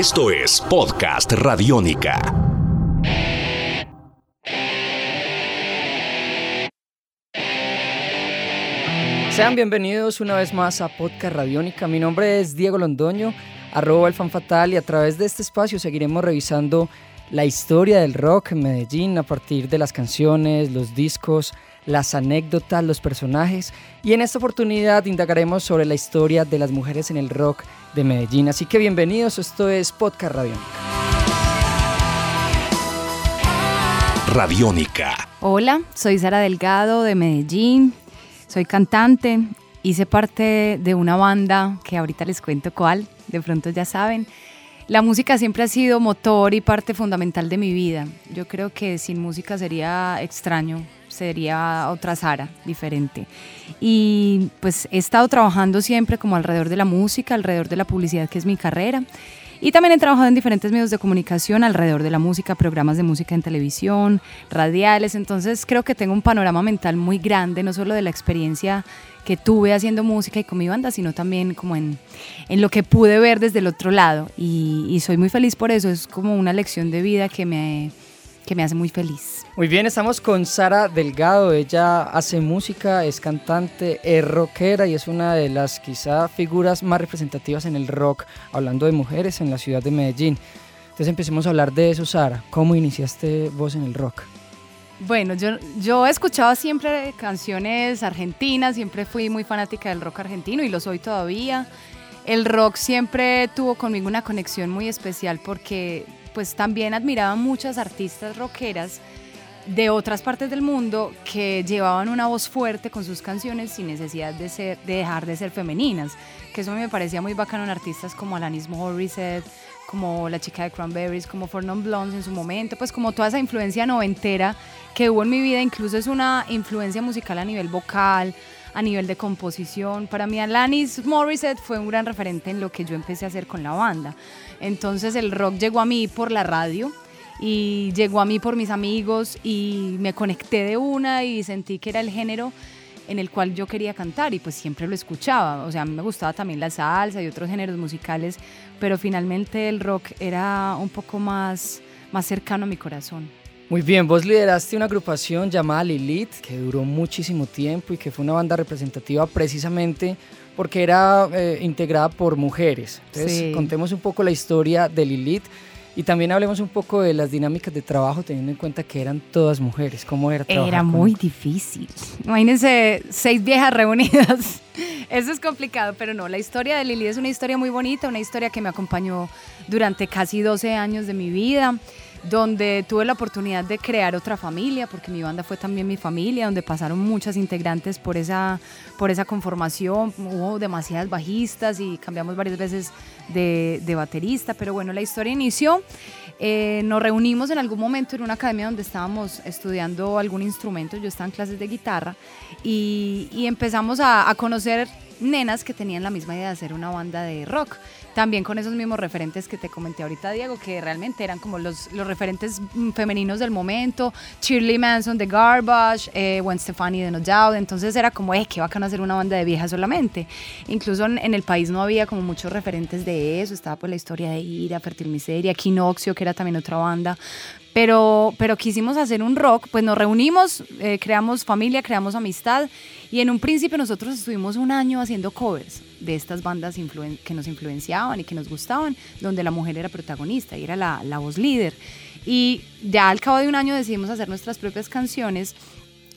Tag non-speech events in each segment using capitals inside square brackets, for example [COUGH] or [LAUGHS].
Esto es Podcast Radiónica. Sean bienvenidos una vez más a Podcast Radiónica. Mi nombre es Diego Londoño, arroba el fanfatal y a través de este espacio seguiremos revisando la historia del rock en Medellín a partir de las canciones, los discos, las anécdotas, los personajes y en esta oportunidad indagaremos sobre la historia de las mujeres en el rock de Medellín. Así que bienvenidos, esto es Podcast Radiónica. Radiónica. Hola, soy Sara Delgado de Medellín, soy cantante, hice parte de una banda que ahorita les cuento cuál, de pronto ya saben. La música siempre ha sido motor y parte fundamental de mi vida. Yo creo que sin música sería extraño sería otra Sara, diferente. Y pues he estado trabajando siempre como alrededor de la música, alrededor de la publicidad, que es mi carrera. Y también he trabajado en diferentes medios de comunicación alrededor de la música, programas de música en televisión, radiales. Entonces creo que tengo un panorama mental muy grande, no solo de la experiencia que tuve haciendo música y con mi banda, sino también como en, en lo que pude ver desde el otro lado. Y, y soy muy feliz por eso, es como una lección de vida que me, que me hace muy feliz. Muy bien, estamos con Sara Delgado. Ella hace música, es cantante, es rockera y es una de las quizá figuras más representativas en el rock, hablando de mujeres en la ciudad de Medellín. Entonces empecemos a hablar de eso, Sara. ¿Cómo iniciaste vos en el rock? Bueno, yo, yo escuchaba siempre canciones argentinas, siempre fui muy fanática del rock argentino y lo soy todavía. El rock siempre tuvo conmigo una conexión muy especial porque pues también admiraba muchas artistas rockeras de otras partes del mundo que llevaban una voz fuerte con sus canciones sin necesidad de, ser, de dejar de ser femeninas, que eso me parecía muy bacano en artistas como Alanis Morissette, como la chica de Cranberries, como For Non Blondes en su momento, pues como toda esa influencia noventera que hubo en mi vida, incluso es una influencia musical a nivel vocal, a nivel de composición. Para mí Alanis Morissette fue un gran referente en lo que yo empecé a hacer con la banda. Entonces el rock llegó a mí por la radio y llegó a mí por mis amigos y me conecté de una y sentí que era el género en el cual yo quería cantar y pues siempre lo escuchaba. O sea, a mí me gustaba también la salsa y otros géneros musicales, pero finalmente el rock era un poco más, más cercano a mi corazón. Muy bien, vos lideraste una agrupación llamada Lilith que duró muchísimo tiempo y que fue una banda representativa precisamente porque era eh, integrada por mujeres. Entonces, contemos un poco la historia de Lilith y también hablemos un poco de las dinámicas de trabajo, teniendo en cuenta que eran todas mujeres. ¿Cómo era trabajar Era muy difícil. Imagínense seis viejas reunidas. [LAUGHS] Eso es complicado, pero no. La historia de Lilith es una historia muy bonita, una historia que me acompañó durante casi 12 años de mi vida donde tuve la oportunidad de crear otra familia, porque mi banda fue también mi familia, donde pasaron muchas integrantes por esa, por esa conformación, hubo demasiadas bajistas y cambiamos varias veces de, de baterista, pero bueno, la historia inició. Eh, nos reunimos en algún momento en una academia donde estábamos estudiando algún instrumento, yo estaba en clases de guitarra y, empezamos a conocer nenas que tenían la misma idea de hacer una banda de rock. También con esos mismos referentes que te comenté ahorita, Diego, que realmente eran como los, los referentes mm, femeninos del momento. Shirley Manson de Garbage, eh, Gwen Stefani de No Doubt. Entonces era como, eh, qué bacano hacer una banda de viejas solamente. Incluso en, el país no había como muchos referentes de eso. Estaba pues la historia de Ira, Fertil Miseria, Quinoxio, que era también otra banda pero, pero quisimos hacer un rock, pues nos reunimos, eh, creamos familia, creamos amistad y en un principio nosotros estuvimos un año haciendo covers de estas bandas que nos influenciaban y que nos gustaban, donde la mujer era protagonista y era la, la voz líder. Y ya al cabo de un año decidimos hacer nuestras propias canciones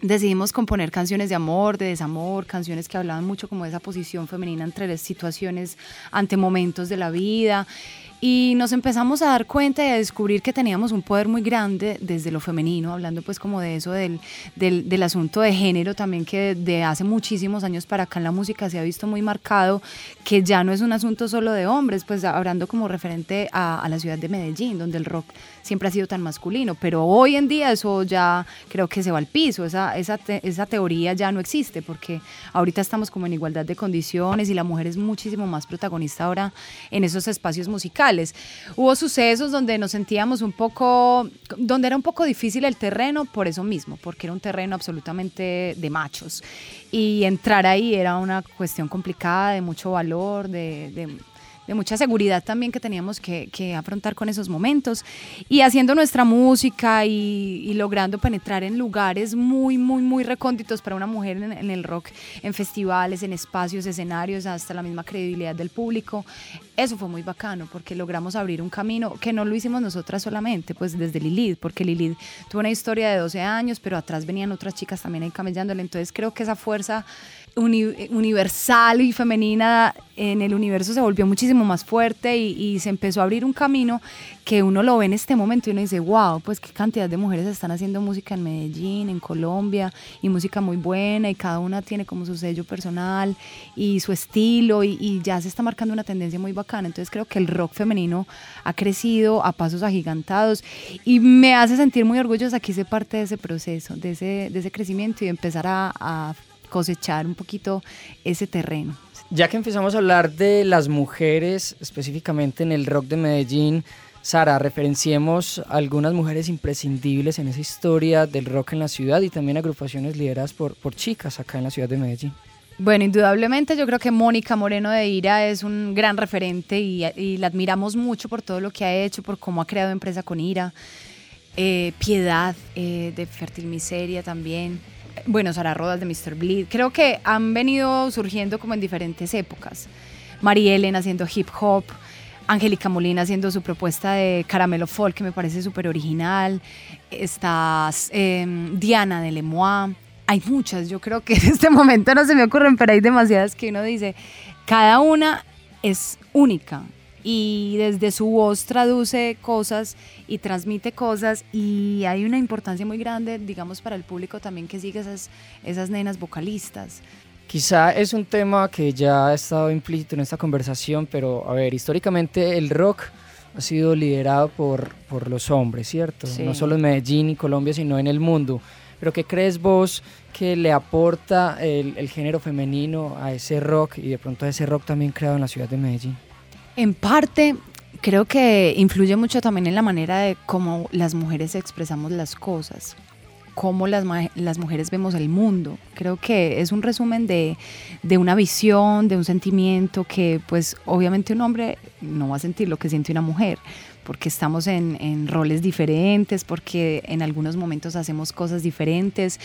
decidimos componer canciones de amor, de desamor, canciones que hablaban mucho como de esa posición femenina entre situaciones, ante momentos de la vida y nos empezamos a dar cuenta y a descubrir que teníamos un poder muy grande desde lo femenino, hablando pues como de eso del, del, asunto de género también que de hace muchísimos años para acá en la música se ha visto muy marcado, que ya no es un asunto solo de hombres, pues hablando como referente a, a la ciudad de Medellín, donde el rock siempre ha sido tan masculino, pero hoy en día eso ya creo que se va al piso, esa, esa, esa teoría ya no existe, porque ahorita estamos como en igualdad de condiciones y la mujer es muchísimo más protagonista ahora en esos espacios musicales. Hubo sucesos donde nos sentíamos un poco, donde era un poco difícil el terreno por eso mismo, porque era un terreno absolutamente de machos. Y entrar ahí era una cuestión complicada, de mucho valor, de mucha seguridad también que teníamos que, que afrontar con esos momentos y haciendo nuestra música y, y, logrando penetrar en lugares muy, muy, muy recónditos para una mujer en, en, el rock, en festivales, en espacios, escenarios, hasta la misma credibilidad del público. Eso fue muy bacano porque logramos abrir un camino que no lo hicimos nosotras solamente, pues desde Lilith, porque Lilith tuvo una historia de 12 años, pero atrás venían otras chicas también ahí camellándole. Entonces creo que esa fuerza universal y femenina en el universo se volvió muchísimo más fuerte y, se empezó a abrir un camino que uno lo ve en este momento y uno dice, wow, pues qué cantidad de mujeres están haciendo música en Medellín, en Colombia, y música muy buena, y cada una tiene como su sello personal y su estilo, y, y ya se está marcando una tendencia muy bacana. Entonces creo que el rock femenino ha crecido a pasos agigantados y me hace sentir muy orgullosa que hice parte de ese proceso, de ese, de ese crecimiento y empezar a cosechar un poquito ese terreno. Ya que empezamos a hablar de las mujeres, específicamente en el rock de Medellín, Sara, referenciemos algunas mujeres imprescindibles en esa historia del rock en la ciudad y también agrupaciones lideradas por, por chicas acá en la ciudad de Medellín. Bueno, indudablemente yo creo que Mónica Moreno de Ira es un gran referente y, la admiramos mucho por todo lo que ha hecho, por cómo ha creado empresa con Ira. Eh, Piedad eh, de Fértil Miseria también bueno, Sara Rodas de Mr. Bleed, creo que han venido surgiendo como en diferentes épocas. María Elena haciendo hip hop, Angélica Molina haciendo su propuesta de caramelo folk que me parece súper original, está em, Diana de Lemois, hay muchas, yo creo que [LAUGHS] en este momento no se me ocurren, pero hay demasiadas que uno dice, cada una es única y desde su voz traduce cosas y transmite cosas y hay una importancia muy grande, digamos, para el público también que sigue esas, esas nenas vocalistas. Quizá es un tema que ya ha estado implícito en esta conversación, pero a ver, históricamente el rock ha sido liderado por, por los hombres, ¿cierto? No solo en Medellín y Colombia, sino en el mundo. Pero ¿qué crees vos que le aporta el, el género femenino a ese rock y de pronto a ese rock también creado en la ciudad de Medellín? En parte, creo que influye mucho también en la manera de cómo las mujeres expresamos las cosas, cómo las, las mujeres vemos el mundo. Creo que es un resumen de, de, una visión, de un sentimiento que pues obviamente un hombre no va a sentir lo que siente una mujer, porque estamos en, en roles diferentes, porque en algunos momentos hacemos cosas diferentes,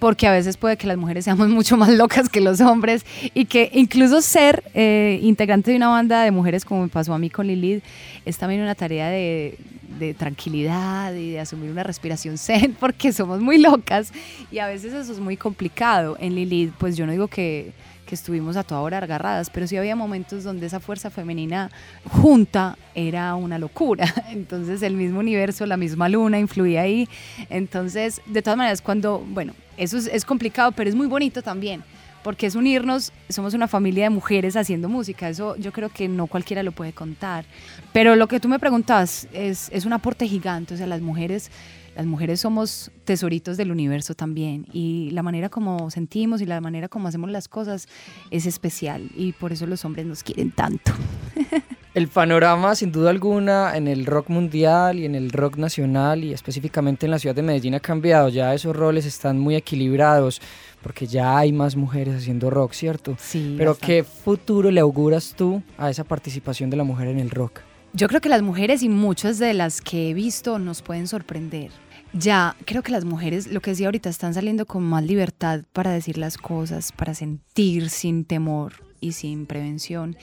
porque a veces puede que las mujeres seamos [LAUGHS] mucho más locas que los hombres y que incluso ser eh, integrante de una banda de mujeres como me pasó a mí con Lilith es también una tarea de, de tranquilidad y de asumir una respiración [LAUGHS] zen porque somos muy locas y a veces eso es muy complicado. En Lilith pues yo no digo que que estuvimos a toda hora agarradas, pero sí había momentos donde esa fuerza femenina junta era una locura. [LAUGHS] Entonces el mismo universo, la misma luna influía ahí. Entonces, de todas maneras, cuando, bueno, eso es, complicado, pero es muy bonito también porque es unirnos, somos una familia de mujeres haciendo música, eso yo creo que no cualquiera lo puede contar. Pero lo que tú me preguntabas es, es un aporte gigante, o sea, las mujeres las mujeres somos tesoritos del universo también y la manera como sentimos y la manera como hacemos las cosas es especial y por eso los hombres nos quieren tanto. [LAUGHS] El panorama, sin duda alguna, en el rock mundial y en el rock nacional y específicamente en la ciudad de Medellín ha cambiado. Ya esos roles están muy equilibrados porque ya hay más mujeres haciendo rock, ¿cierto? Sí. Pero ¿qué futuro le auguras tú a esa participación de la mujer en el rock? Yo creo que las mujeres y muchas de las que he visto nos pueden sorprender. Ya, creo que las mujeres, lo que decía ahorita, están saliendo con más libertad para decir las cosas, para sentir sin temor y sin prevención.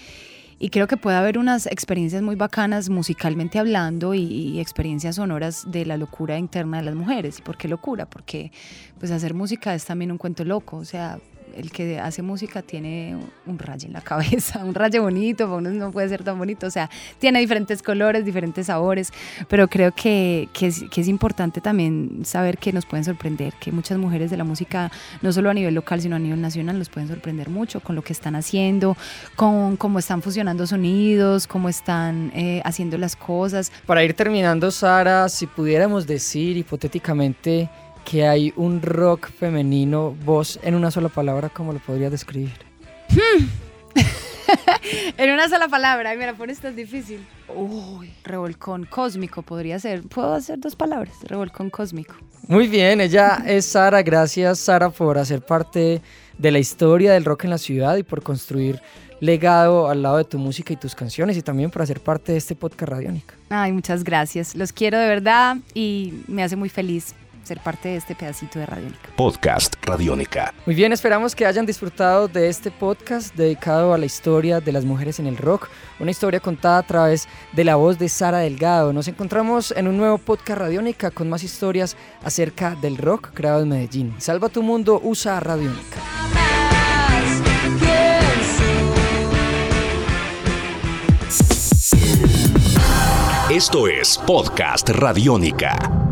Y creo que puede haber unas experiencias muy bacanas musicalmente hablando y, experiencias sonoras de la locura interna de las mujeres. ¿Y por qué locura? Porque pues hacer música es también un cuento loco. O sea, el que hace música tiene un rayo en la cabeza, [LAUGHS] un rayo bonito, para unos no puede ser tan bonito, o sea, tiene diferentes colores, diferentes sabores, pero creo que, que, es, importante también saber que nos pueden sorprender, que muchas mujeres de la música, no solo a nivel local, sino a nivel nacional, nos pueden sorprender mucho con lo que están haciendo, con cómo están fusionando sonidos, cómo están eh, haciendo las cosas. Para ir terminando, Sara, si pudiéramos decir hipotéticamente, que hay un rock femenino, vos en una sola palabra, ¿cómo lo podrías describir? Hmm. [LAUGHS] en una sola palabra, ay, me la pones tan difícil. Uy, revolcón cósmico podría ser. Puedo hacer dos palabras, revolcón cósmico. Muy bien, ella es Sara. Gracias, Sara, por hacer parte de la historia del rock en la ciudad y por construir legado al lado de tu música y tus canciones y también por hacer parte de este podcast Radiónica. Ay, muchas gracias. Los quiero de verdad y me hace muy feliz ser parte de este pedacito de Radiónica. Podcast Radiónica. Muy bien, esperamos que hayan disfrutado de este podcast dedicado a la historia de las mujeres en el rock, una historia contada a través de la voz de Sara Delgado. Nos encontramos en un nuevo podcast Radiónica con más historias acerca del rock creado en Medellín. Salva tu mundo, usa Radiónica. Esto es Podcast Radiónica.